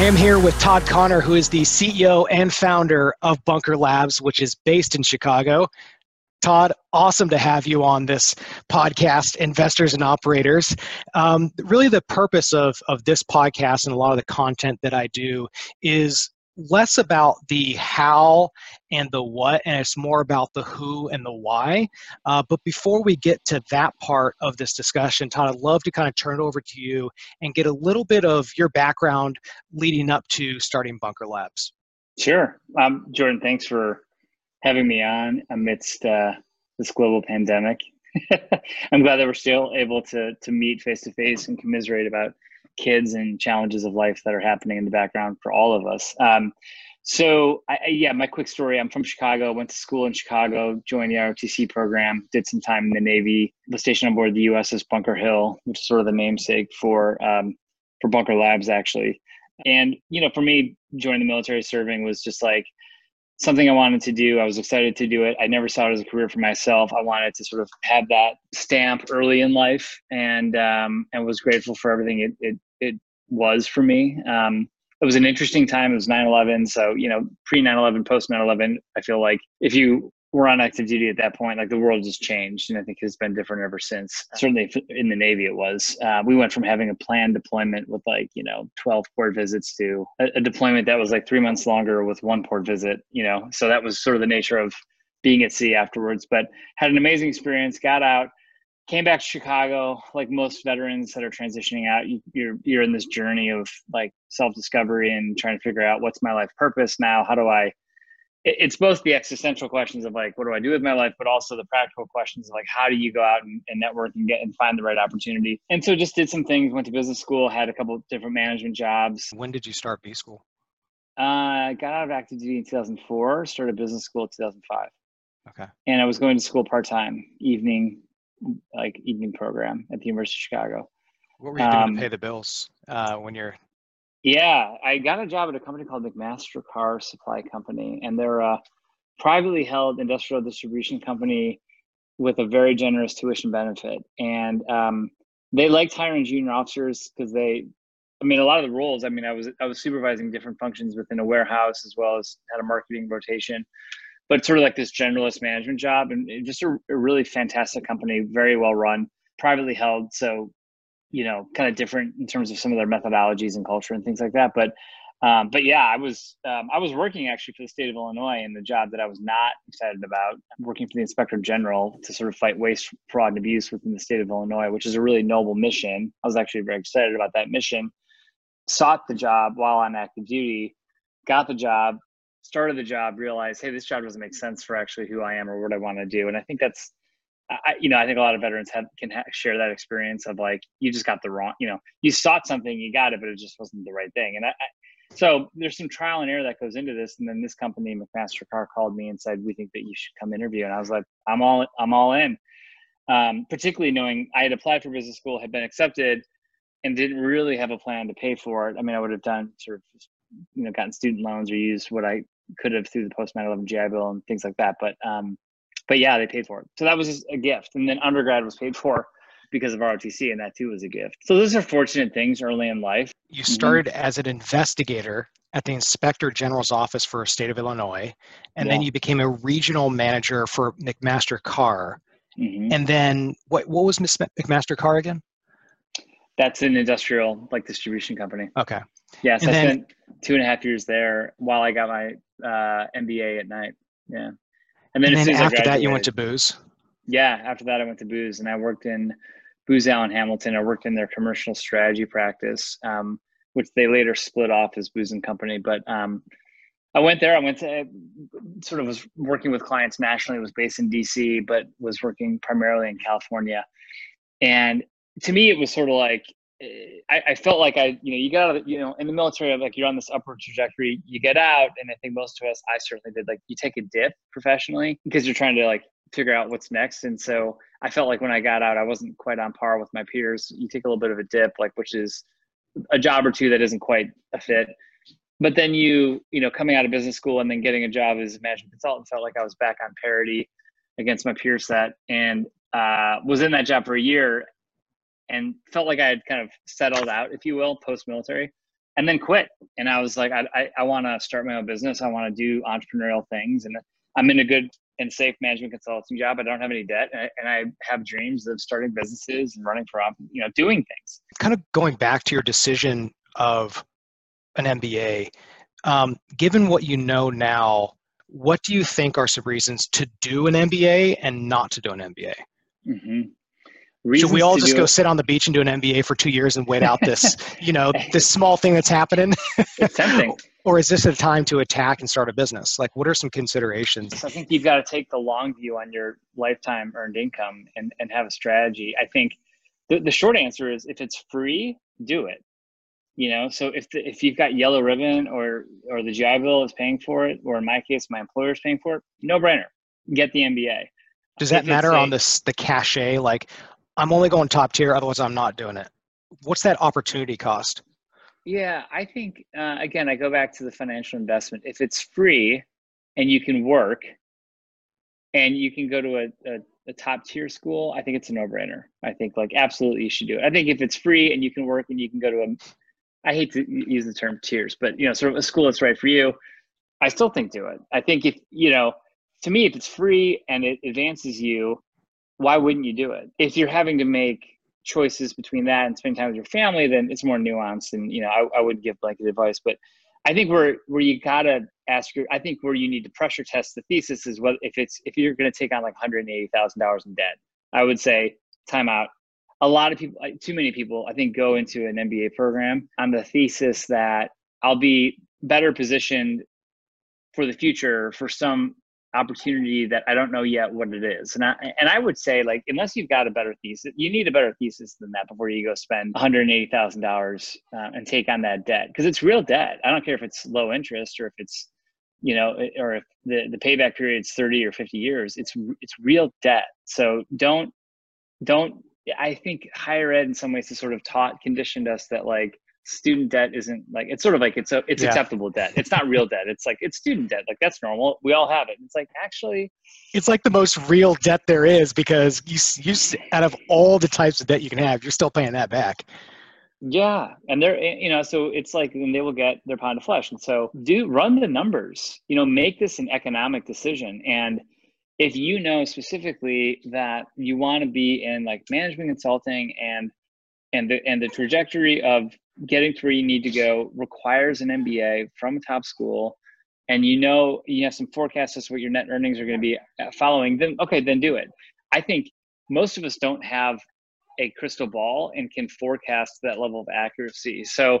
I am here with Todd Connor, who is the CEO and founder of Bunker Labs, which is based in Chicago. Todd, awesome to have you on this podcast, Investors and Operators. Um, really, the purpose of, of this podcast and a lot of the content that I do is less about the how and the what, and it's more about the who and the why. Uh, but before we get to that part of this discussion, Todd, I'd love to kind of turn it over to you and get a little bit of your background leading up to starting Bunker Labs. Sure. Um, Jordan, thanks for having me on amidst uh, this global pandemic. I'm glad that we're still able to to meet face to face and commiserate about kids and challenges of life that are happening in the background for all of us. Um, so, I, yeah, my quick story I'm from Chicago, went to school in Chicago, joined the ROTC program, did some time in the Navy, was stationed on board the USS Bunker Hill, which is sort of the namesake for, um, for Bunker Labs, actually. And, you know, for me, joining the military serving was just like, something I wanted to do. I was excited to do it. I never saw it as a career for myself. I wanted to sort of have that stamp early in life, and um, and was grateful for everything it it, it was for me. Um, it was an interesting time. It was 9/11, so you know, pre 9/11, post 9/11. I feel like if you were on active duty at that point, like the world just changed, and I think it's been different ever since. Certainly in the Navy, it was. Uh, we went from having a planned deployment with like you know 12 port visits to a, a, deployment that was like three months longer with one port visit. You know, so that was sort of the nature of being at sea afterwards. But had an amazing experience. Got out. Came back to Chicago, like most veterans that are transitioning out, you, you're you're in this journey of like self discovery and trying to figure out what's my life purpose now. How do I it's both the existential questions of like what do i do with my life but also the practical questions of like how do you go out and, and network and get and find the right opportunity. And so just did some things went to business school had a couple different management jobs. When did you start b school? Uh, i got out of active duty in 2004 started business school in 2005 okay. And i was going to school part-time evening like evening program at the university of chicago. What were you doing um, to pay the bills uh, when you're yeah, I got a job at a company called McMaster Car Supply Company, and they're a privately held industrial distribution company with a very generous tuition benefit. And um, they liked hiring junior officers because they, I mean, a lot of the roles. I mean, I was I was supervising different functions within a warehouse as well as had a marketing rotation, but sort of like this generalist management job, and just a, a really fantastic company, very well run, privately held. So you know, kind of different in terms of some of their methodologies and culture and things like that. But um, but yeah, I was um, I was working actually for the state of Illinois in the job that I was not excited about. Working for the Inspector General to sort of fight waste, fraud, and abuse within the state of Illinois, which is a really noble mission. I was actually very excited about that mission. Sought the job while on active duty, got the job, started the job, realized, hey, this job doesn't make sense for actually who I am or what I want to do. And I think that's I, you know, I think a lot of veterans have can ha- share that experience of like you just got the wrong, you know, you sought something, you got it, but it just wasn't the right thing. And I, I, so there's some trial and error that goes into this. And then this company, McMaster-Carr, called me and said, "We think that you should come interview." And I was like, "I'm all, I'm all in." Um, particularly knowing I had applied for business school, had been accepted, and didn't really have a plan to pay for it. I mean, I would have done sort of, you know, gotten student loans or used what I could have through the post 9/11 GI Bill and things like that. But um, but yeah, they paid for it. So that was a gift. And then undergrad was paid for because of ROTC, and that too was a gift. So those are fortunate things early in life. You mm-hmm. started mm-hmm. as an investigator at the Inspector General's office for state of Illinois, and yeah. then you became a regional manager for McMaster-Carr. Mm-hmm. And then what what was McMaster-Carr again? That's an industrial like distribution company. Okay. Yes, and I then, spent two and a half years there while I got my uh, MBA at night. Yeah. And then, and then after that, you went to Booz. Yeah, after that, I went to Booz, and I worked in Booz Allen Hamilton. I worked in their commercial strategy practice, um, which they later split off as Booz and Company. But um, I went there. I went to sort of was working with clients nationally. Was based in DC, but was working primarily in California. And to me, it was sort of like I, I, felt like I, you know, you got, out you know, in the military, like you're on this upward trajectory. You get out, and I think most of us, I certainly did, like you take a dip professionally because you're trying to like figure out what's next. And so I felt like when I got out, I wasn't quite on par with my peers. You take a little bit of a dip, like which is a job or two that isn't quite a fit. But then you, you know, coming out of business school and then getting a job as a management consultant felt like I was back on parity against my peer set, and uh, was in that job for a year and felt like I had kind of settled out, if you will, post military. and then quit. And I was like, I, I, I want to start my own business. I want to do entrepreneurial things. And I'm in a good and safe management consulting job. I don't have any debt, and I, and I have dreams of starting businesses and running for, you know, doing things. Kind of going back to your decision of an MBA, um, given what you know now, what do you think are some reasons to do an MBA and not to do an MBA? Mm-hmm. Should we all just go it. sit on the beach and do an MBA for two years and wait out this, you know, this small thing that's happening? It's tempting. or is this a time to attack and start a business? Like, what are some considerations? I think you've got to take the long view on your lifetime earned income and, and have a strategy. I think the, the short answer is if it's free, do it. You know, so if the, if you've got yellow ribbon or or the GI Bill is paying for it, or in my case, my employer is paying for it, no brainer. Get the MBA. Does that if matter a, on this the cachet? Like, I'm only going top tier, otherwise I'm not doing it. What's that opportunity cost? Yeah, I think uh, again, I go back to the financial investment. If it's free and you can work, and you can go to a, a, a top tier school, I think it's a no brainer. I think like absolutely you should do it. I think if it's free and you can work and you can go to a, I hate to use the term tiers, but you know, sort of a school that's right for you. I still think do it. I think if you know, to me, if it's free and it advances you, why wouldn't you do it? If you're having to make choices between that and spending time with your family, then it's more nuanced. And you know, I, I would give blanket advice, but I think where where you gotta ask your, I think where you need to pressure test the thesis is what if it's if you're to take on like hundred and eighty thousand dollars in debt. I would say time out. A lot of people, too many people, I think, go into an MBA program on the thesis that I'll be better positioned for the future for some opportunity that I don't know yet what it is. And I and I would say like unless you've got a better thesis, you need a better thesis than that before you go spend one hundred eighty thousand uh, dollars and take on that debt because it's real debt. I don't care if it's low interest or if it's you know or if the the payback period is thirty or fifty years. It's it's real debt. So don't don't. I think higher ed in some ways has sort of taught conditioned us that like student debt isn't like it's sort of like it's a it's yeah. acceptable debt. It's not real debt. It's like it's student debt. Like that's normal. We all have it. It's like actually it's like the most real debt there is because you you out of all the types of debt you can have you're still paying that back. Yeah. And they're eh, you know so it's like then they will get their pound of flesh. And so do run the numbers. You know make this an economic decision. And if you know specifically that you want to be in like management consulting and and the and the trajectory of getting to where you need to go requires an MBA from a top school, and you know you have some forecasts as to what your net earnings are going to be uh, following, then okay, then do it. I think most of us don't have a crystal ball and can forecast that level of accuracy. So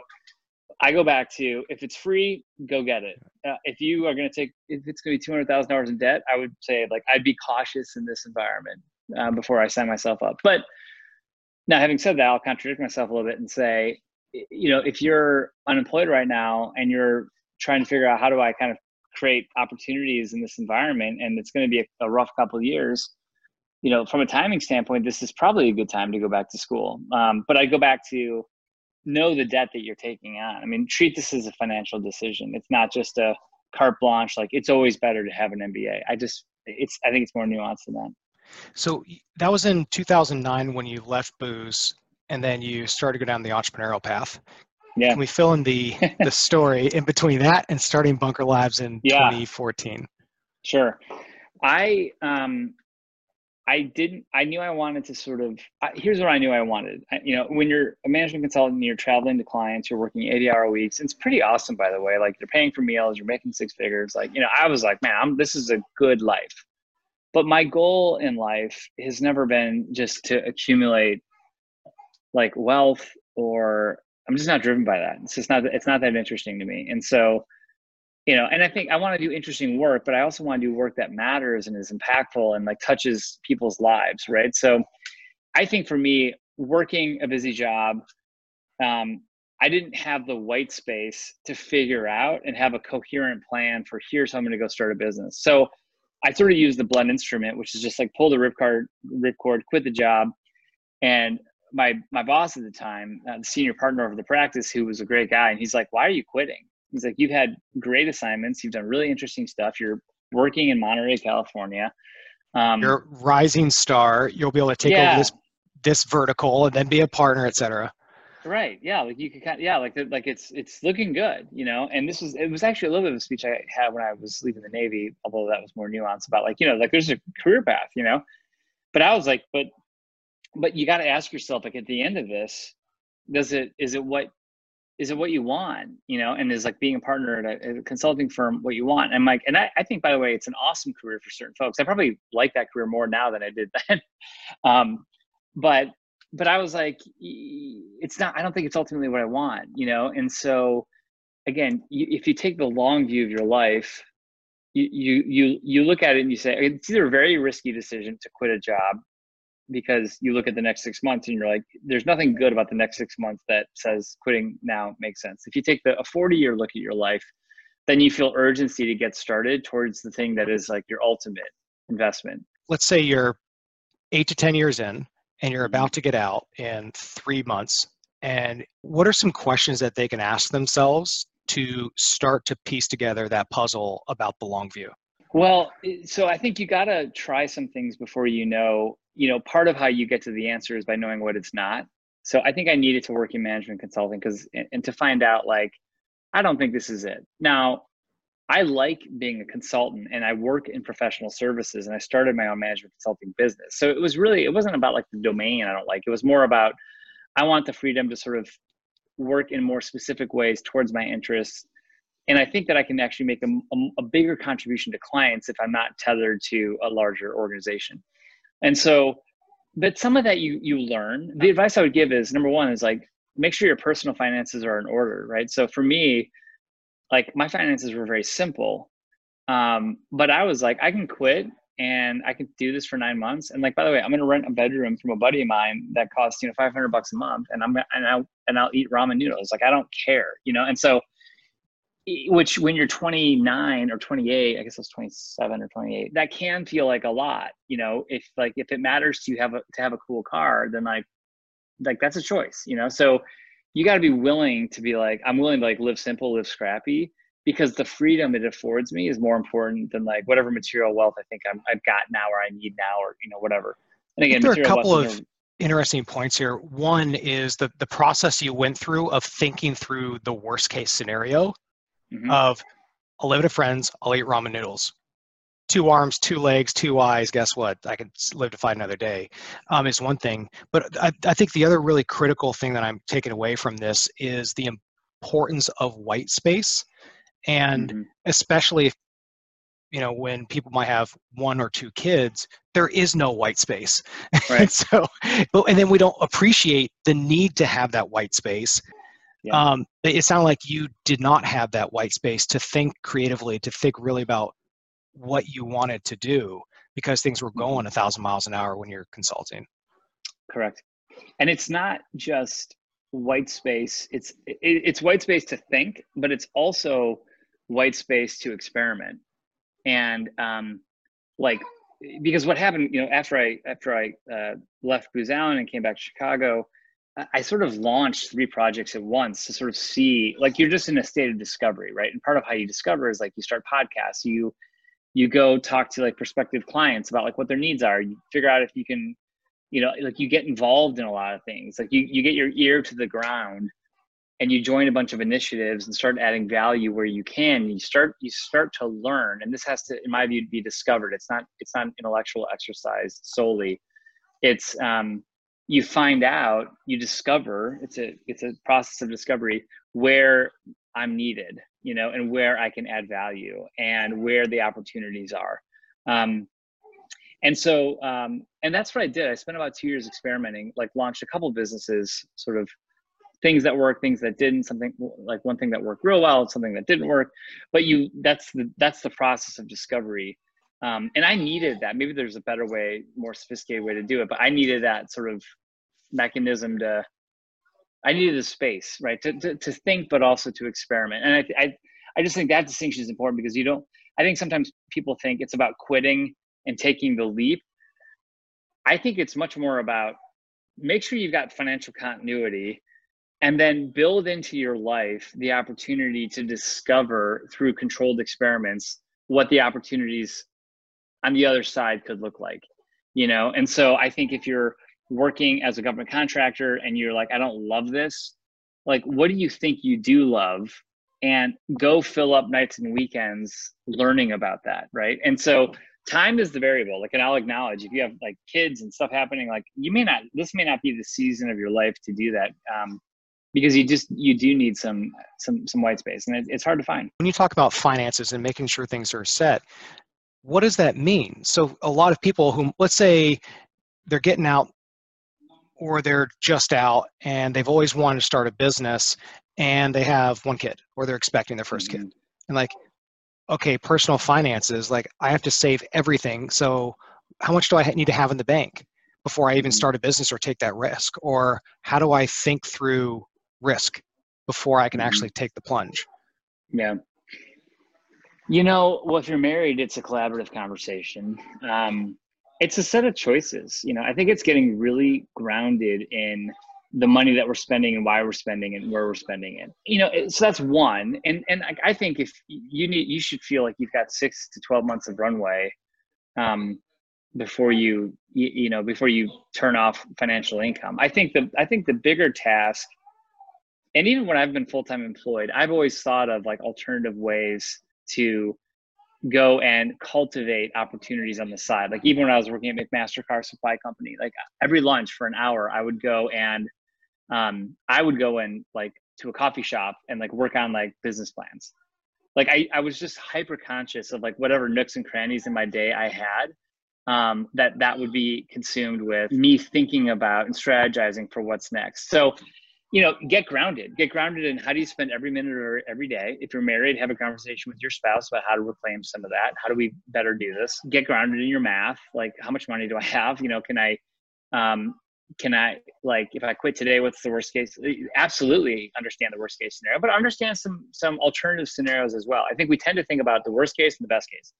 I go back to if it's free, go get it. Uh, if you are going to take, if it's going to be two hundred thousand dollars in debt, I would say like I'd be cautious in this environment uh, before I sign myself up. But now, having said that, I'll contradict myself a little bit and say you know, if you're unemployed right now and you're trying to figure out how do I kind of create opportunities in this environment, and it's going to be a, a rough couple of years, you know, from a timing standpoint, this is probably a good time to go back to school. Um, but I go back to know the debt that you're taking on. I mean, treat this as a financial decision. It's not just a carte blanche. Like it's always better to have an MBA. I just, it's, I think it's more nuanced than that. So that was in 2009 when you left Booz and then you started to go down the entrepreneurial path. Yeah. Can we fill in the the story in between that and starting Bunker Labs in yeah. 2014? Sure. I um I didn't I knew I wanted to sort of I, here's what I knew I wanted. I, you know, when you're a management consultant, and you're traveling to clients, you're working 80 hour weeks. It's pretty awesome by the way. Like you're paying for meals, you're making six figures. Like, you know, I was like, man, I'm, this is a good life. But my goal in life has never been just to accumulate like wealth or I'm just not driven by that. It's just not it's not that interesting to me. And so, you know, and I think I want to do interesting work, but I also want to do work that matters and is impactful and like touches people's lives, right? So, I think for me, working a busy job, um, I didn't have the white space to figure out and have a coherent plan for here's how I'm going to go start a business. So, I sort of used the blunt instrument, which is just like pull the ripcord, ripcord, quit the job, and my my boss at the time, uh, the senior partner of the practice, who was a great guy, and he's like, "Why are you quitting?" He's like, "You've had great assignments. You've done really interesting stuff. You're working in Monterey, California. Um, You're a rising star. You'll be able to take yeah. over this this vertical and then be a partner, etc." Right. Yeah. Like you could kind of, yeah, like, like it's, it's looking good, you know? And this was, it was actually a little bit of a speech I had when I was leaving the Navy, although that was more nuanced about like, you know, like there's a career path, you know? But I was like, but, but you got to ask yourself, like at the end of this, does it, is it what, is it what you want, you know? And is like being a partner at a, a consulting firm what you want? And like, and I, I think by the way, it's an awesome career for certain folks. I probably like that career more now than I did then. um, but but I was like, it's not. I don't think it's ultimately what I want, you know. And so, again, you, if you take the long view of your life, you you you you look at it and you say it's either a very risky decision to quit a job because you look at the next six months and you're like, there's nothing good about the next six months that says quitting now makes sense. If you take the a 40 year look at your life, then you feel urgency to get started towards the thing that is like your ultimate investment. Let's say you're eight to 10 years in and you're about mm-hmm. to get out in three months. And what are some questions that they can ask themselves to start to piece together that puzzle about the long view? Well, so I think you got to try some things before you know, you know, part of how you get to the answer is by knowing what it's not. So I think I needed to work in management consulting because, and to find out like, I don't think this is it. Now, I like being a consultant and I work in professional services and I started my own management consulting business. So it was really, it wasn't about like the domain I don't like. It was more about I want the freedom to sort of work in more specific ways towards my interests. And I think that I can actually make a, a, a bigger contribution to clients if I'm not tethered to a larger organization. And so, but some of that you you learn. The advice I would give is number one is like make sure your personal finances are in order, right? So for me, like my finances were very simple um, but i was like i can quit and i can do this for nine months and like by the way i'm to rent a bedroom from a buddy of mine that costs you know 500 bucks a month and i'm and i'll and i'll eat ramen noodles like i don't care you know and so which when you're 29 or 28 i guess it was 27 or 28 that can feel like a lot you know if like if it matters to you have a to have a cool car then like like that's a choice you know? So you got to be willing to be like i'm willing to like live simple live scrappy because the freedom it affords me is more important than like whatever material wealth i think i have got now or i need now or you know whatever. And again there are a couple of are, interesting points here. One is the the process you went through of thinking through the worst case scenario mm-hmm. of i'll live friends i'll eat ramen noodles two arms, two legs, two eyes, guess what? I could live to fight another day, um, is one thing. But I, I think the other really critical thing that I'm taking away from this is the importance of white space. And mm-hmm. especially if, you know, when people might have one or two kids, there is no white space. Right. and so, but, and then we don't appreciate the need to have that white space. Yeah. Um, it sounded like you did not have that white space to think creatively, to think really about what you wanted to do because things were going mm-hmm. a thousand miles an hour when you're consulting. Correct. And it's not just white space. It's it, it's white space to think, but it's also white space to experiment. And um, like because what happened, you know, after I after I uh, left Booz Allen and came back to Chicago, I sort of launched three projects at once to sort of see like you're just in a state of discovery, right? And part of how you discover is like you start podcasts, you you go talk to like prospective clients about like what their needs are. You figure out if you can you know like you get involved in a lot of things. Like you, you get your ear to the ground and you join a bunch of initiatives and start adding value where you can. You start you start to learn and this has to in my view be discovered. It's not it's not intellectual exercise solely. It's um you find out you discover it's a it's a process of discovery where i'm needed you know, and where I can add value and where the opportunities are. Um, and so, um, and that's what I did. I spent about two years experimenting, like launched a couple businesses, sort of things that work, things that didn't, something like one thing that worked real well, something that didn't work. But you, that's the, that's the process of discovery. Um, and I needed that. Maybe there's a better way, more sophisticated way to do it, but I needed that sort of mechanism to I needed a space, right, to, to, to think, but also to experiment. And I, I, I just think that distinction is important because you don't, I think sometimes people think it's about quitting and taking the leap. I think it's much more about make sure you've got financial continuity and then build into your life the opportunity to discover through controlled experiments what the opportunities on the other side could look like you know and so i think if you're working as a government contractor and you're like, I don't love this, like, what do you think you do love? And go fill up nights and weekends learning about that, right? And so time is the variable. Like, and I'll acknowledge if you have like kids and stuff happening, like you may not, this may not be the season of your life to do that. Um, because you just you do need some some some white space and it, it's hard to find when you talk about finances and making sure things are set what does that mean so a lot of people who let's say they're getting out or they're just out and they've always wanted to start a business and they have one kid or they're expecting their 1st mm-hmm. kid and like okay personal finances like i have to save everything so how much do i need to have in the bank before i even mm-hmm. start a business or take that risk or how do i think through risk before i can mm-hmm. actually take the plunge yeah you know well if you're married it's a collaborative conversation. Um, it's a set of choices. You know i think it's getting really grounded in the money that we're spending and why we're spending it and where we're spending it. You know so that's one. And and i think if you need you should feel like you've got six to 12 months of runway um, before you, you you know before you turn off financial income. I think the i think the bigger task and even when i've been full-time employed i've always thought of like alternative ways to go and cultivate opportunities on the side. Like even when I was working at McMaster-Carr Supply Company, like every lunch for an hour, I would go and um, I would go and like to a coffee shop and like work on like business plans. Like I, I was just hyper conscious of like whatever nooks and crannies in my day I had um, that that would be consumed with me thinking about and strategizing for what's next. So you know, get grounded. Get grounded in how do you spend every minute or every day. If you're married, have a conversation with your spouse about how to reclaim some of that. How do we better do this? Get grounded in your math. Like, how much money do I have? You know, can I, um, can I like if I quit today? What's the worst case? Absolutely understand the worst case scenario, but understand some some alternative scenarios as well. I think we tend to think about the worst case and the best case,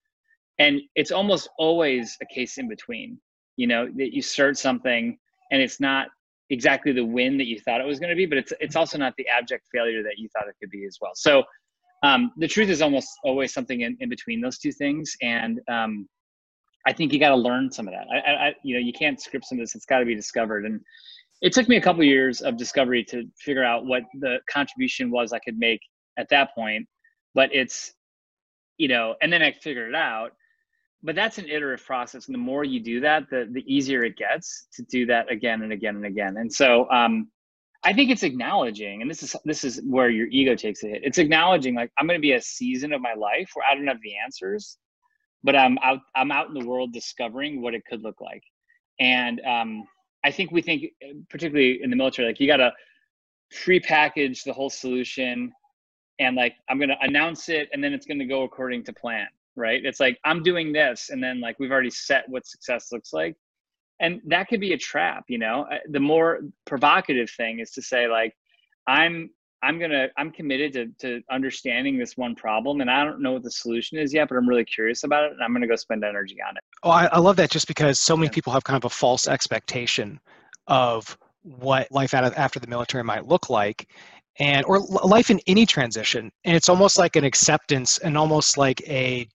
and it's almost always a case in between. You know, that you start something and it's not exactly the win that you thought it was going to be, but it's it's also not the abject failure that you thought it could be as well. So um, the truth is almost always something in, in between those two things, and um, I think you got to learn some of that. I, I, you know, you can't script some of this; it's got to be discovered. And it took me a couple years of discovery to figure out what the contribution was I could make at that point. But it's, you know, and then I figured it out but that's an iterative process and the more you do that the the easier it gets to do that again and again and again. And so um, i think it's acknowledging and this is this is where your ego takes a hit. It's acknowledging like i'm going to be a season of my life where i don't have the answers but i'm out i'm out in the world discovering what it could look like. And um, i think we think particularly in the military like you got to pre-package the whole solution and like i'm going to announce it and then it's going to go according to plan right? It's like I'm doing this, and then like we've already set what success looks like, and that could be a trap. You know, uh, the more provocative thing is to say like, I'm I'm gonna I'm committed to to understanding this one problem, and I don't know what the solution is yet, but I'm really curious about it, and I'm gonna go spend energy on it. Oh, I, I love that just because so many people have kind of a false expectation of what life after the military might look like and or life in any transition and it's almost like an acceptance and almost like a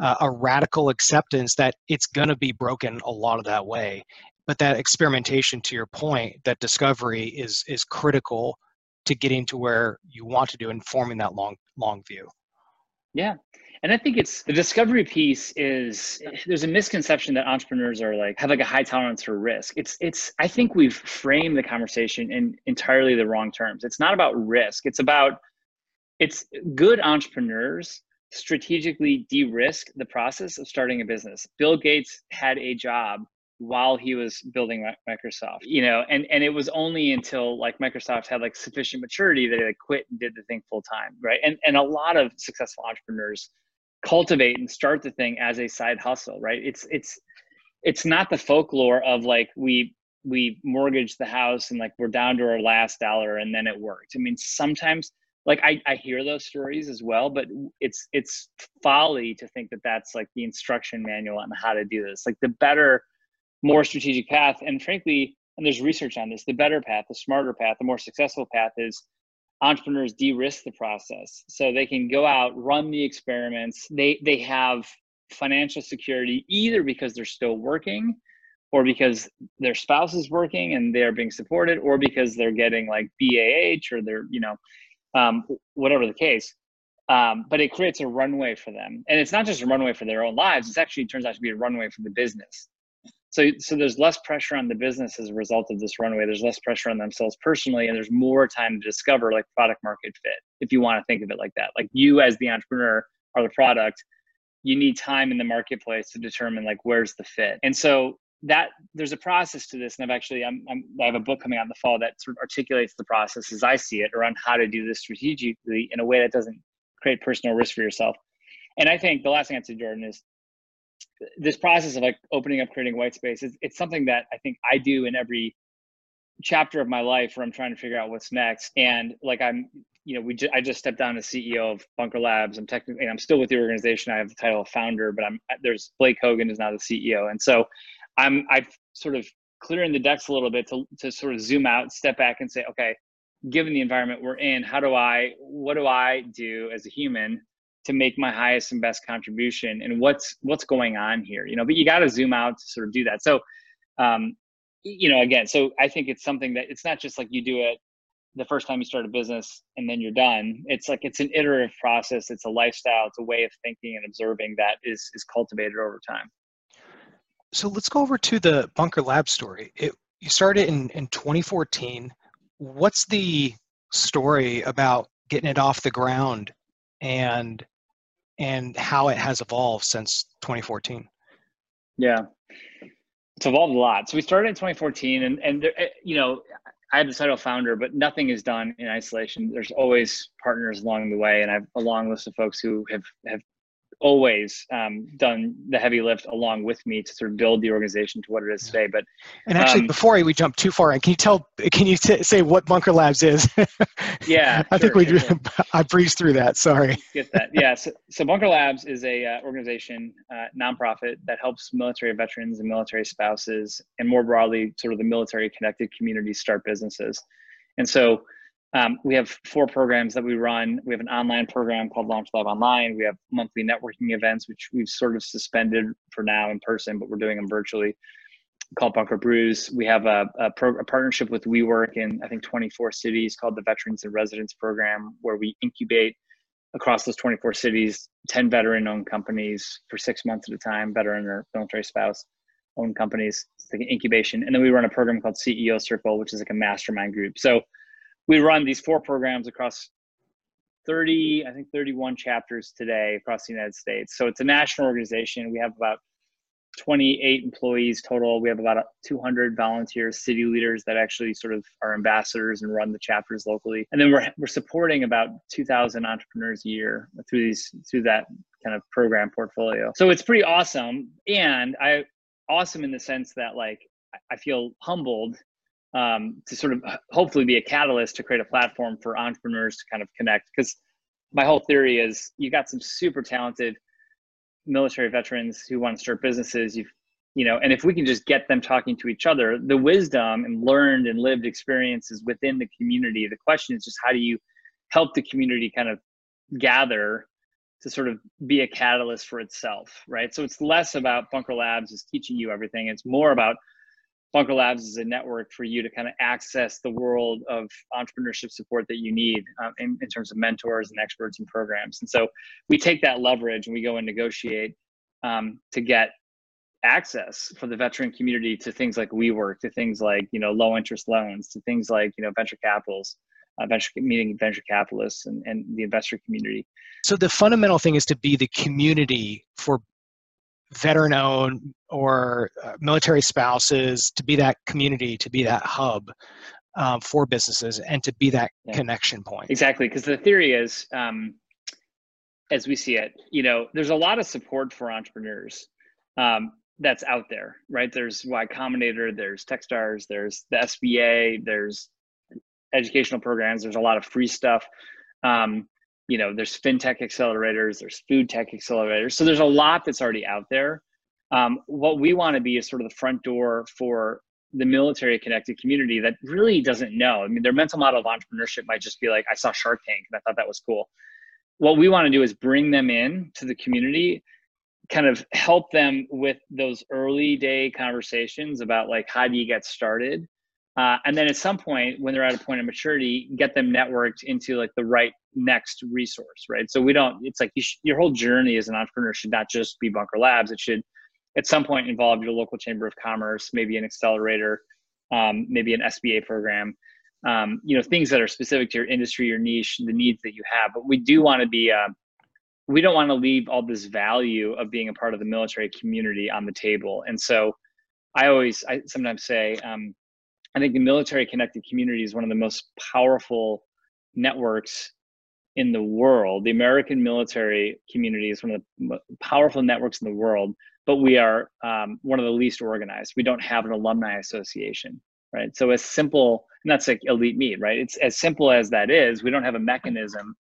uh, a radical acceptance that it's going to be broken a lot of that way. But that experimentation to your point that discovery is is critical to getting to where you want to do and forming that long long view. Yeah. And i think it's the discovery piece is there's a misconception that entrepreneurs are like have like a high tolerance for risk. It's it's i think we've framed the conversation in entirely the wrong terms. It's not about risk. It's about it's good entrepreneurs strategically de-risk the process of starting a business. Bill Gates had a job while he was building Microsoft, you know, and and it was only until like Microsoft had like sufficient maturity that they quit and did the thing full time, right? And and a lot of successful entrepreneurs cultivate and start the thing as a side hustle, right? It's it's it's not the folklore of like we we mortgaged the house and like we're down to our last dollar and then it worked. I mean, sometimes like I, I hear those stories as well but it's it's folly to think that that's like the instruction manual on how to do this. Like the better more strategic path and frankly and there's research on this the better path the smarter path the more successful path is entrepreneurs de-risk the process. So they can go out run the experiments. They they have financial security either because they're still working or because their spouse is working and they're being supported, or because they're getting like BAH or they're, you know, um, whatever the case. Um, but it creates a runway for them. And it's not just a runway for their own lives, it's actually turns out to be a runway for the business. So, so there's less pressure on the business as a result of this runway. There's less pressure on themselves personally, and there's more time to discover like product market fit, if you want to think of it like that. Like you as the entrepreneur are the product, you need time in the marketplace to determine like where's the fit. And so that there's a process to this, and I've actually I'm, I'm i have a book coming out in the fall that sort of articulates the process as I see it around how to do this strategically in a way that doesn't create personal risk for yourself. And I think the last thing I'd say, Jordan, is this process of like opening up, creating white space. It's, it's something that I think I do in every chapter of my life where I'm trying to figure out what's next. And like I'm, you know, we ju- I just stepped down as CEO of Bunker Labs. I'm technically, I'm still with the organization. I have the title of founder, but I'm there's Blake Hogan is now the CEO, and so I'm I've sort of clearing the decks a little bit to to sort of zoom out, step back, and say, okay, given the environment we're in, how do I, what do I do as a human to make my highest and best contribution, and what's what's going on here, you know? But you got to zoom out to sort of do that. So, um, you know, again, so I think it's something that it's not just like you do it the first time you start a business and then you're done. It's like it's an iterative process. It's a lifestyle. It's a way of thinking and observing that is is cultivated over time. So let's go over to the Bunker Lab story. It, you started in, in 2014. What's the story about getting it off the ground and and how it has evolved since 2014? Yeah, it's evolved a lot. So we started in 2014, and and there, eh, you know, I have the title founder, but nothing is done in isolation. There's always partners along the way, and I have a long list of folks who have have always um, done the heavy lift along with me to sort of build the organization to what it is today. But and actually, um, before we jump too far, can you tell? Can you t- say what Bunker Labs is? yeah, I sure, think we sure, sure. I breezed through that. Sorry. Get that? Yeah. So, so Bunker Labs is a uh, organization, uh, nonprofit that helps military veterans and military spouses, and more broadly, sort of the military connected community start businesses. And so um, we have four programs that we run. We have an online program called Launch Live Online. We have monthly networking events, which we've sort of suspended for now in person, but we're doing them virtually, called Bunker Brews. We have a, a, pro, a partnership with WeWork in, I think, 24 cities called the Veterans in Residence Program, where we incubate across those 24 cities 10 veteran owned companies for six months at a time, veteran or military spouse owned companies. It's like an incubation. And then we run a program called CEO Circle, which is like a mastermind group. So we run these four programs across 30, I think 31 chapters today across the United States. So it's a national organization. We have about 28 employees total. We have about 200 volunteers, city leaders that actually sort of are ambassadors and run the chapters locally. And then we're, we're supporting about 2,000 entrepreneurs a year through these through that kind of program portfolio. So it's pretty awesome. And I awesome in the sense that like I feel humbled um, to sort of hopefully be a catalyst to create a platform for entrepreneurs to kind of connect. Because my whole theory is you got some super talented military veterans who want to start businesses. You've you know, and if we can just get them talking to each other, the wisdom and learned and lived experiences within the community. The question is just how do you help the community kind of gather to sort of be a catalyst for itself, right? So it's less about Bunker Labs is teaching you everything. It's more about Bunker Labs is a network for you to kind of access the world of entrepreneurship support that you need um, in, in, terms of mentors and experts and programs. And so we take that leverage and we go and negotiate um, to get access for the veteran community to things like WeWork, to things like you know low interest loans, to things like you know venture capitals. Uh, venture meeting venture capitalists and, and the investor community. So the fundamental thing is to be the community for veteran owned or uh, military spouses to be that community to be that hub um, for businesses and to be that yeah. connection point. Exactly because the theory is um, as we see it you know there's a lot of support for entrepreneurs um, that's out there right? There's y combinator there's techstars there's the sba there's educational programs there's a lot of free stuff. Um, you know there's fintech accelerators there's food tech accelerators. So there's a lot that's already out there. Um, what we want to be is sort of the front door for the military connected community that really doesn't know. I mean their mental model of entrepreneurship might just be like i saw shark tank and i thought that was cool. What we want to do is bring them in to the community kind of help them with those early day conversations about like how do you get started uh, and then at some point when they're at a point of maturity get them networked into like the right next resource right? So we don't it's like you sh- your whole journey as an entrepreneur should not just be bunker labs. It should at some point involve your local chamber of commerce maybe an accelerator um, maybe an sba program um, you know things that are specific to your industry your niche the needs that you have. But we do want to be uh, we don't want to leave all this value of being a part of the military community on the table. And so i always i sometimes say um, I think the military connected community is one of the most powerful networks in the world. The American military community is one of the powerful networks in the world, but we are um, one of the least organized. We don't have an alumni association, right? So as simple, and that's like elite meet, right? It's as simple as that is. We don't have a mechanism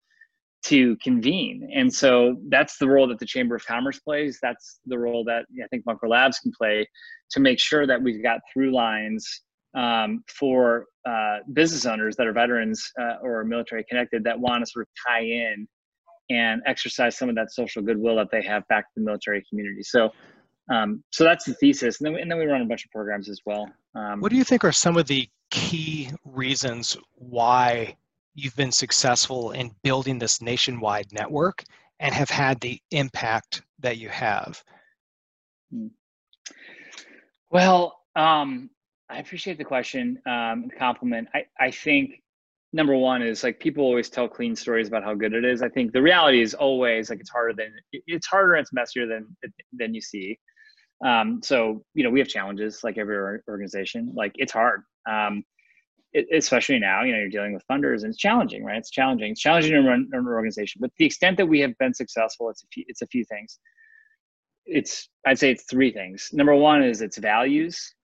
to convene, and so that's the role that the Chamber of Commerce plays. That's the role that I think Bunker Labs can play to make sure that we've got through lines um, for uh, business owners that are veterans uh, or military connected that want to sort of tie in and exercise some of that social goodwill that they have back to the military community. So, um, so that's the thesis, and then we, and then we run a bunch of programs as well. Um, what do you think are some of the key reasons why you've been successful in building this nationwide network and have had the impact that you have? Hmm. Well, um, I appreciate the question, um, the compliment. I, I think number one is like people always tell clean stories about how good it is. I think the reality is always like it's harder than it's harder and it's messier than than you see. Um, so you know we have challenges like every organization. Like it's hard, um, it, especially now. You know you're dealing with funders and it's challenging, right? It's challenging. It's challenging to run an organization. But the extent that we have been successful, it's a few, it's a few things. It's I'd say it's three things. Number one is its values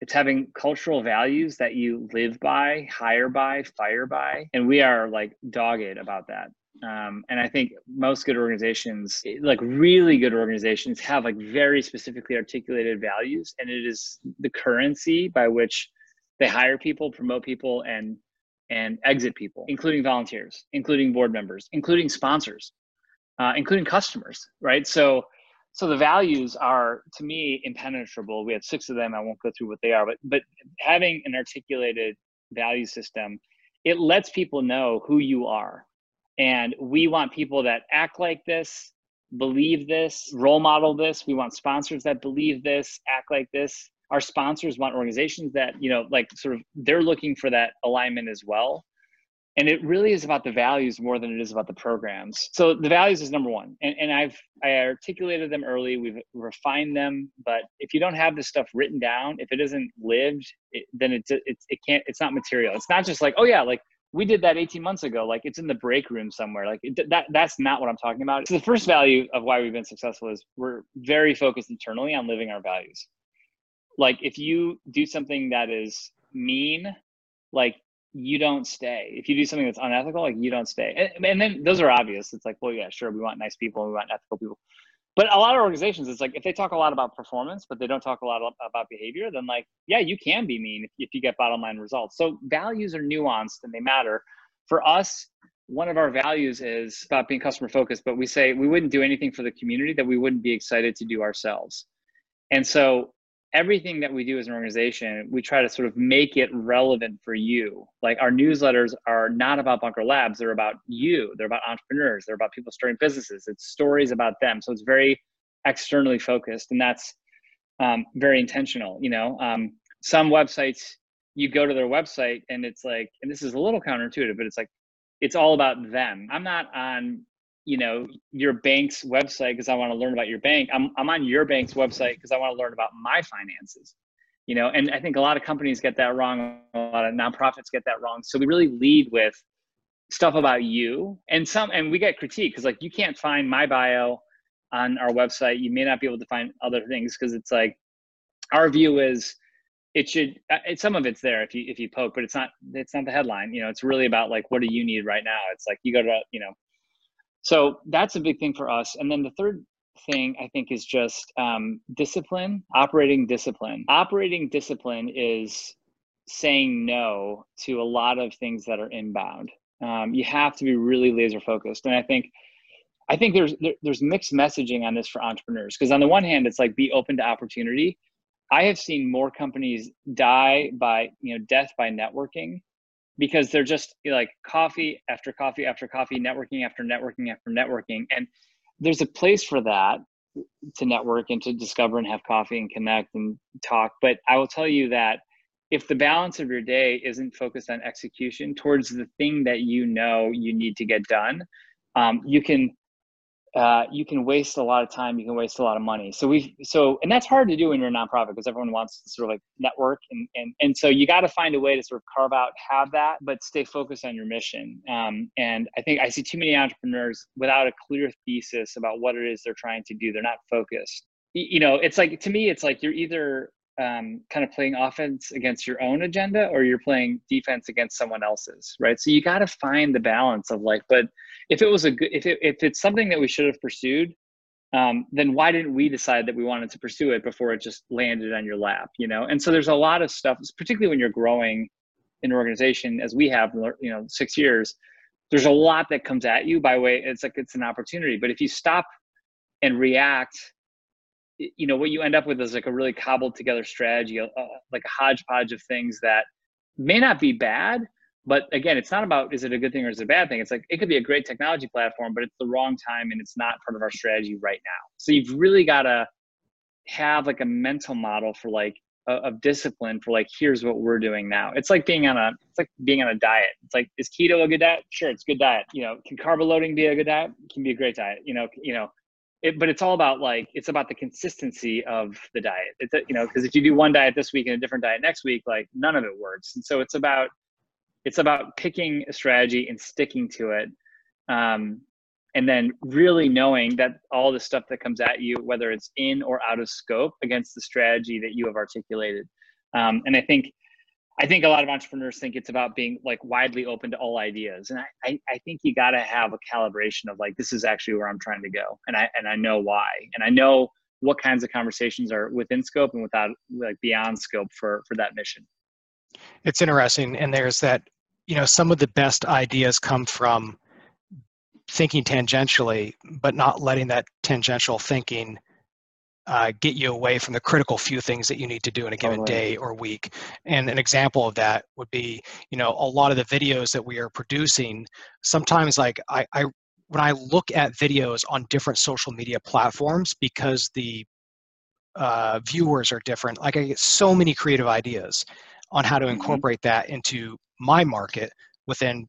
it's having cultural values that you live by, hire by, fire by. And we are like dogged about that. Um, and I think most good organizations, like really good organizations, have like very specifically articulated values, and it is the currency by which they hire people, promote people, and and exit people, including volunteers, including board members, including sponsors, uh, including customers. Right. So so the values are to me impenetrable. We have six of them. I won't go through what they are but but having an articulated value system it lets people know who you are. And we want people that act like this believe this role model this. We want sponsors that believe this act like this. Our sponsors want organizations that you know like sort of they're looking for that alignment as well and it really is about the values more than it is about the programs. So the values is number one. And, and i've i articulated them early. We've refined them. But if you don't have this stuff written down if it isn't lived it, then it, it, it can't it's not material. It's not just like oh yeah like we did that 18 months ago. Like it's in the break room somewhere. Like it, that that's not what i'm talking about. So the first value of why we've been successful is we're very focused internally on living our values. Like if you do something that is mean like you don't stay. If you do something that's unethical, like you don't stay. And, and, then those are obvious. It's like, well, yeah, sure, we want nice people, we want ethical people. But a lot of organizations, it's like if they talk a lot about performance, but they don't talk a lot about behavior, then like, yeah, you can be mean if, if you get bottom line results. So values are nuanced and they matter. For us, one of our values is about being customer focused, but we say we wouldn't do anything for the community that we wouldn't be excited to do ourselves. And so everything that we do as an organization, we try to sort of make it relevant for you. Like our newsletters are not about Bunker Labs, they're about you, they're about entrepreneurs, they're about people starting businesses. It's stories about them. So it's very externally focused, and that's um, very intentional. You know, um, some websites, you go to their website and it's like, and this is a little counterintuitive, but it's like, it's all about them. I'm not on you know your bank's website because i want to learn about your bank. I'm, I'm on your bank's website because i want to learn about my finances you know and i think a lot of companies get that wrong a lot of nonprofits get that wrong. So we really lead with stuff about you and some and we get critique because like you can't find my bio on our website. You may not be able to find other things because it's like our view is it should uh, some of it's there if you if you poke but it's not it's not the headline you know it's really about like what do you need right now? It's like you go to you know so that's a big thing for us. And then the third thing I think is just um, discipline, operating discipline. Operating discipline is saying no to a lot of things that are inbound. Um, you have to be really laser focused. And I think I think there's there, there's mixed messaging on this for entrepreneurs because on the one hand, it's like be open to opportunity. I have seen more companies die by you know death by networking because they're just like coffee after coffee after coffee, networking after networking after networking, and there's a place for that to network and to discover and have coffee and connect and talk. But I will tell you that if the balance of your day isn't focused on execution towards the thing that you know you need to get done, um, you can uh, you can waste a lot of time. You can waste a lot of money. So we so and that's hard to do when you're a nonprofit because everyone wants to sort of like network and and and so you got to find a way to sort of carve out have that, but stay focused on your mission. Um, and I think I see too many entrepreneurs without a clear thesis about what it is they're trying to do. They're not focused. You know, it's like to me, it's like you're either um, kind of playing offense against your own agenda or you're playing defense against someone else's right so you got to find the balance of like but if it was a good if, it, if it's something that we should have pursued um, then why didn't we decide that we wanted to pursue it before it just landed on your lap you know? And so there's a lot of stuff particularly when you're growing in an organization as we have you know six years there's a lot that comes at you by way it's like it's an opportunity. But if you stop and react you know what you end up with is like a really cobbled together strategy uh, like a hodgepodge of things that may not be bad but again it's not about is it a good thing or is it a bad thing? It's like it could be a great technology platform but it's the wrong time and it's not part of our strategy right now. So you've really got to have like a mental model for like of discipline for like here's what we're doing now. It's like being on a it's like being on a diet. It's like is keto a good diet? Sure it's a good diet. You know can carb loading be a good diet? It can be a great diet you know you know. It, but it's all about like it's about the consistency of the diet. It's a, you know because if you do one diet this week and a different diet next week, like none of it works. And so it's about it's about picking a strategy and sticking to it, um, and then really knowing that all the stuff that comes at you, whether it's in or out of scope, against the strategy that you have articulated. Um, and I think I think a lot of entrepreneurs think it's about being like widely open to all ideas. And I, I, I think you got to have a calibration of like, this is actually where I'm trying to go. And I, and I know why. And I know what kinds of conversations are within scope and without like beyond scope for, for that mission. It's interesting. And there's that, you know, some of the best ideas come from thinking tangentially, but not letting that tangential thinking uh, get you away from the critical few things that you need to do in a given day or week. And an example of that would be, you know, a lot of the videos that we are producing. Sometimes, like I, I when I look at videos on different social media platforms, because the uh, viewers are different, like I get so many creative ideas on how to mm-hmm. incorporate mm-hmm. that into my market within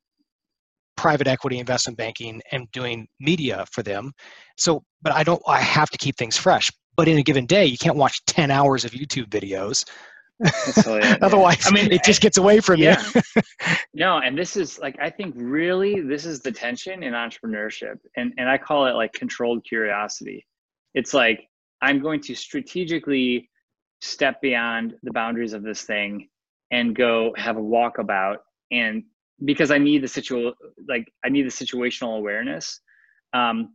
private equity investment banking and doing media for them. So but i don't i have to keep things fresh. But in a given day you can't watch 10 hours of youtube videos. Otherwise i mean it just gets away from yeah. you no and this is like i think really this is the tension in entrepreneurship and and i call it like controlled curiosity. It's like i'm going to strategically step beyond the boundaries of this thing and go have a walkabout and because i need the situ like i need the situational awareness um,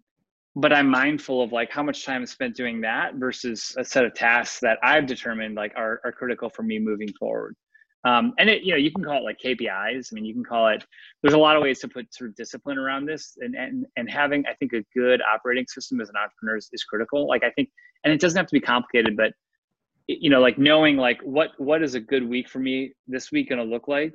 but I'm mindful of like how much time is spent doing that versus a set of tasks that I've determined like are, are critical for me moving forward. Um, and it, you know, you can call it like KPIs. I mean, you can call it, there's a lot of ways to put sort of discipline around this and, and, and having, I think a good operating system as an entrepreneur is, is critical. Like I think, and it doesn't have to be complicated, but you know, like knowing like what, what is a good week for me this week going to look like?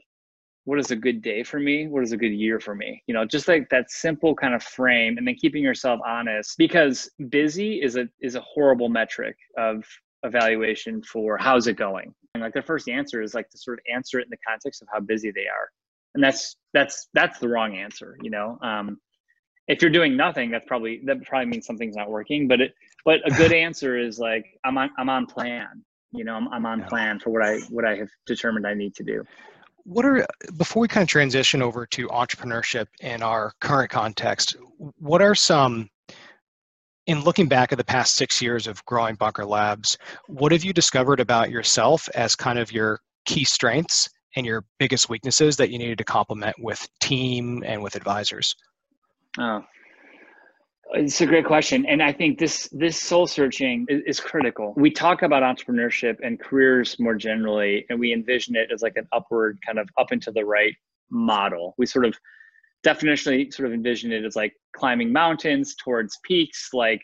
What is a good day for me? What is a good year for me? You know just like that simple kind of frame and then keeping yourself honest because busy is a is a horrible metric of evaluation for how's it going? And like the first answer is like to sort of answer it in the context of how busy they are. And that's that's that's the wrong answer you know? Um if you're doing nothing that's probably that probably means something's not working but it but a good answer is like i'm on i'm on plan you know i'm, I'm on plan for what i what i have determined i need to do. What are before we kind of transition over to entrepreneurship in our current context what are some in looking back at the past six years of growing bunker labs what have you discovered about yourself as kind of your key strengths and your biggest weaknesses that you needed to complement with team and with advisors? Oh it's a great question, and I think this this soul searching is, is, critical. We talk about entrepreneurship and careers more generally, and we envision it as like an upward kind of up into the right model. We sort of definitionally sort of envision it as like climbing mountains towards peaks like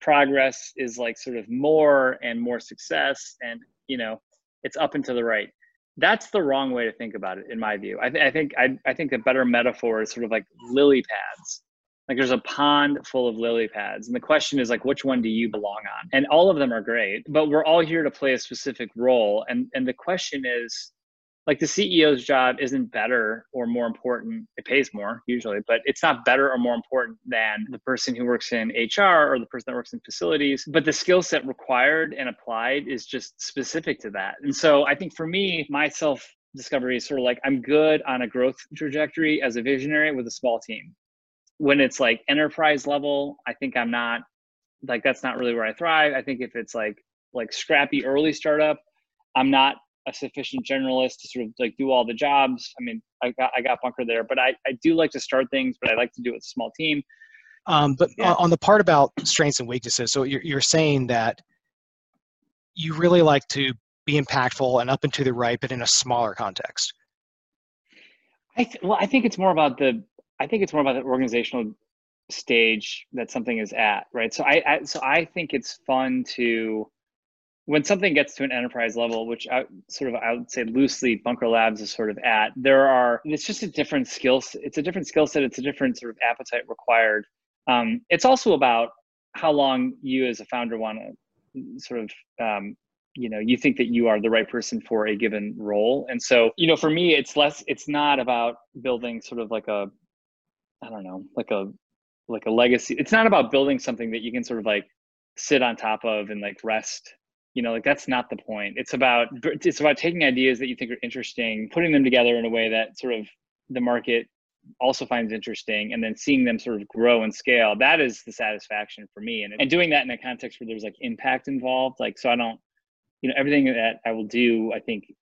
progress is like sort of more and more success and you know it's up and to the right that's the wrong way to think about it in my view i, th- I think I, I think a better metaphor is sort of like lily pads like there's a pond full of lily pads and the question is like which one do you belong on and all of them are great but we're all here to play a specific role and and the question is like the CEO's job isn't better or more important. It pays more usually, but it's not better or more important than the person who works in HR or the person that works in facilities. But the skill set required and applied is just specific to that. And so I think for me, my self discovery is sort of like I'm good on a growth trajectory as a visionary with a small team. When it's like enterprise level, I think I'm not like that's not really where I thrive. I think if it's like like scrappy early startup, I'm not a sufficient generalist to sort of like do all the jobs. I mean, I got I got bunker there, but I, I do like to start things, but I like to do it with a small team. Um, but yeah. on the part about strengths and weaknesses, so you're you're saying that you really like to be impactful and up and to the right, but in a smaller context. I th- well, I think it's more about the I think it's more about the organizational stage that something is at, right? So I, I so I think it's fun to when something gets to an enterprise level, which I sort of I would say loosely Bunker Labs is sort of at, there are it's just a different skill. It's a different skill set. It's a different sort of appetite required. Um, it's also about how long you as a founder want to sort of um, you know you think that you are the right person for a given role and so you know for me it's less it's not about building sort of like a i don't know like a like a legacy it's not about building something that you can sort of like sit on top of and like rest you know like that's not the point. It's about it's about taking ideas that you think are interesting putting them together in a way that sort of the market also finds interesting and then seeing them sort of grow and scale. That is the satisfaction for me and, and doing that in a context where there's like impact involved like so i don't you know everything that i will do i think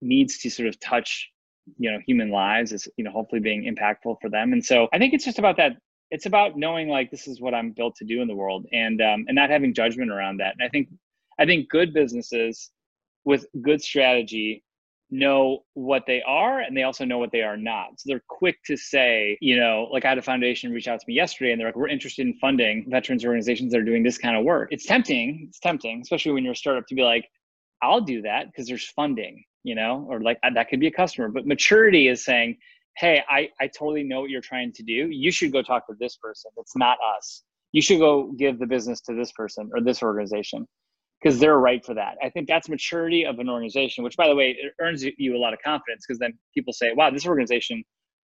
needs to sort of touch you know human lives is you know hopefully being impactful for them and so i think it's just about that it's about knowing like this is what i'm built to do in the world and um, and not having judgment around that and i think I think good businesses with good strategy know what they are and they also know what they are not. So they're quick to say, you know, like I had a foundation reach out to me yesterday and they're like, we're interested in funding veterans organizations that are doing this kind of work. It's tempting, it's tempting, especially when you're a startup to be like, I'll do that because there's funding, you know, or like uh, that could be a customer. But maturity is saying, hey, I, I totally know what you're trying to do. You should go talk to this person. It's not us. You should go give the business to this person or this organization because they're right for that. I think that's maturity of an organization, which by the way, it earns you a lot of confidence because then people say, wow, this organization,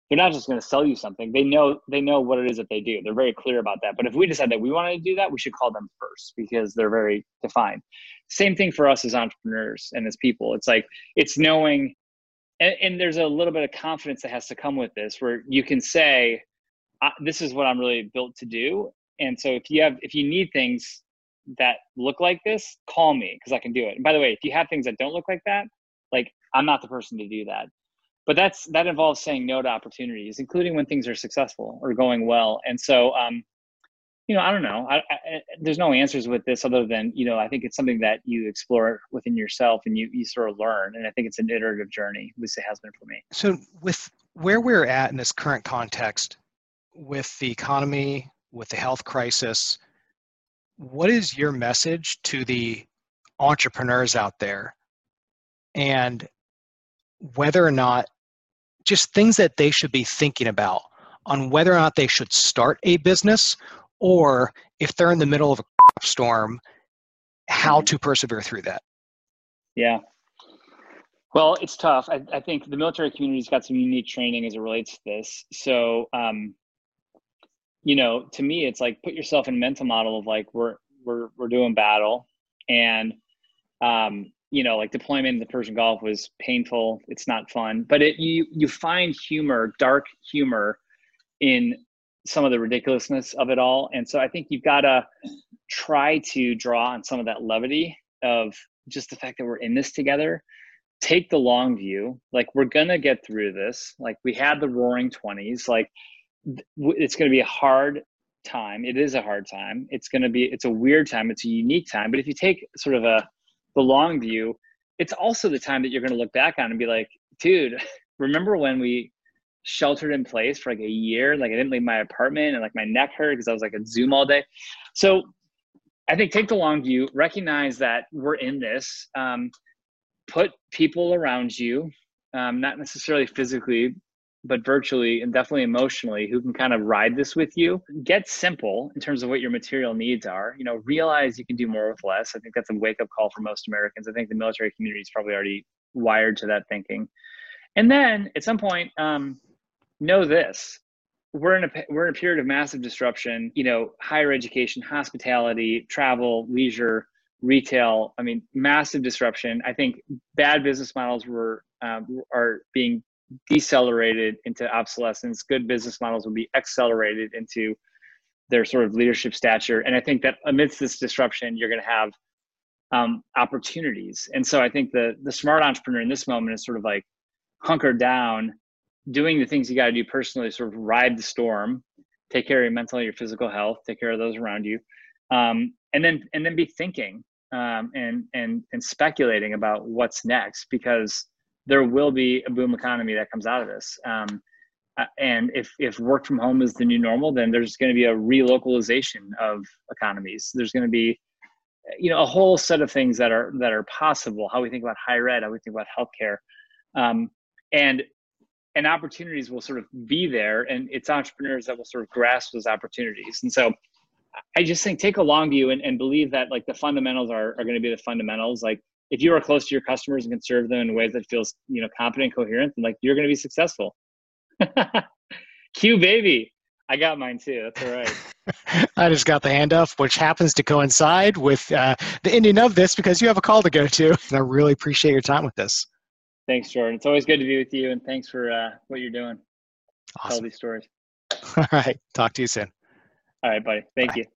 they're not just going to sell you something. They know they know what it is that they do. They're very clear about that. But if we decide that we want to do that, we should call them first because they're very defined. Same thing for us as entrepreneurs and as people. It's like it's knowing and, and there's a little bit of confidence that has to come with this where you can say, this is what I'm really built to do. And so if you have if you need things that look like this, call me because I can do it. And by the way, if you have things that don't look like that, like I'm not the person to do that. But that's that involves saying no to opportunities, including when things are successful or going well. And so, um, you know, I don't know. I, I, there's no answers with this other than you know. I think it's something that you explore within yourself and you you sort of learn. And I think it's an iterative journey. At least it has been for me. So with where we're at in this current context, with the economy, with the health crisis, what is your message to the entrepreneurs out there and whether or not just things that they should be thinking about on whether or not they should start a business or if they're in the middle of a storm how mm-hmm. to persevere through that. Yeah. Well it's tough. I, I think the military community's got some unique training as it relates to this. So um, you know, to me, it's like put yourself in mental model of like we're we're we're doing battle, and um, you know, like deployment in the Persian Gulf was painful. It's not fun, but it you you find humor, dark humor, in some of the ridiculousness of it all, and so I think you've got to try to draw on some of that levity of just the fact that we're in this together take the long view like we're gonna get through this like we had the roaring 20s like it's to be a hard time. It is a hard time. It's to be it's a weird time. It's a unique time. But if you take sort of a the long view, it's also the time that you're going to look back on and be like, dude, remember when we sheltered in place for like a year. Like I didn't leave my apartment and like my neck hurt because I was like at Zoom all day. So I think take the long view, recognize that we're in this. Um, put people around you, um, not necessarily physically, but virtually and definitely emotionally, who can kind of ride this with you. Get simple in terms of what your material needs are. You know, realize you can do more with less. I think that's a wake up call for most Americans. I think the military community is probably already wired to that thinking. And then at some point, um, know this: we're in a we're in a period of massive disruption. You know, higher education, hospitality, travel, leisure, retail. I mean, massive disruption. I think bad business models were um, are being decelerated into obsolescence. Good business models will be accelerated into their sort of leadership stature. And I think that amidst this disruption, you're going to have um, opportunities. And so I think the the smart entrepreneur in this moment is sort of like hunker down, doing the things you got to do personally, sort of ride the storm, take care of your mental, your physical health, take care of those around you, um, and then and then be thinking um, and and and speculating about what's next because there will be a boom economy that comes out of this. Um, uh, and if if work from home is the new normal, then there's going to be a relocalization of economies. There's going to be you know a whole set of things that are that are possible how we think about higher ed how we think about healthcare um, and and opportunities will sort of be there and it's entrepreneurs that will sort of grasp those opportunities and so i just think take a long view and, and believe that like the fundamentals are, are going to be the fundamentals like if you are close to your customers and can serve them in ways that feels you know competent and coherent then like you're going to be successful q baby I got mine too. That's all right. I just got the handoff which happens to coincide with uh, the ending of this because you have a call to go to. And I really appreciate your time with this. Thanks, Jordan. It's always good to be with you, and thanks for uh, what you're doing. Awesome. Tell these stories. All right. Talk to you soon. All right, buddy. Thank Bye. you.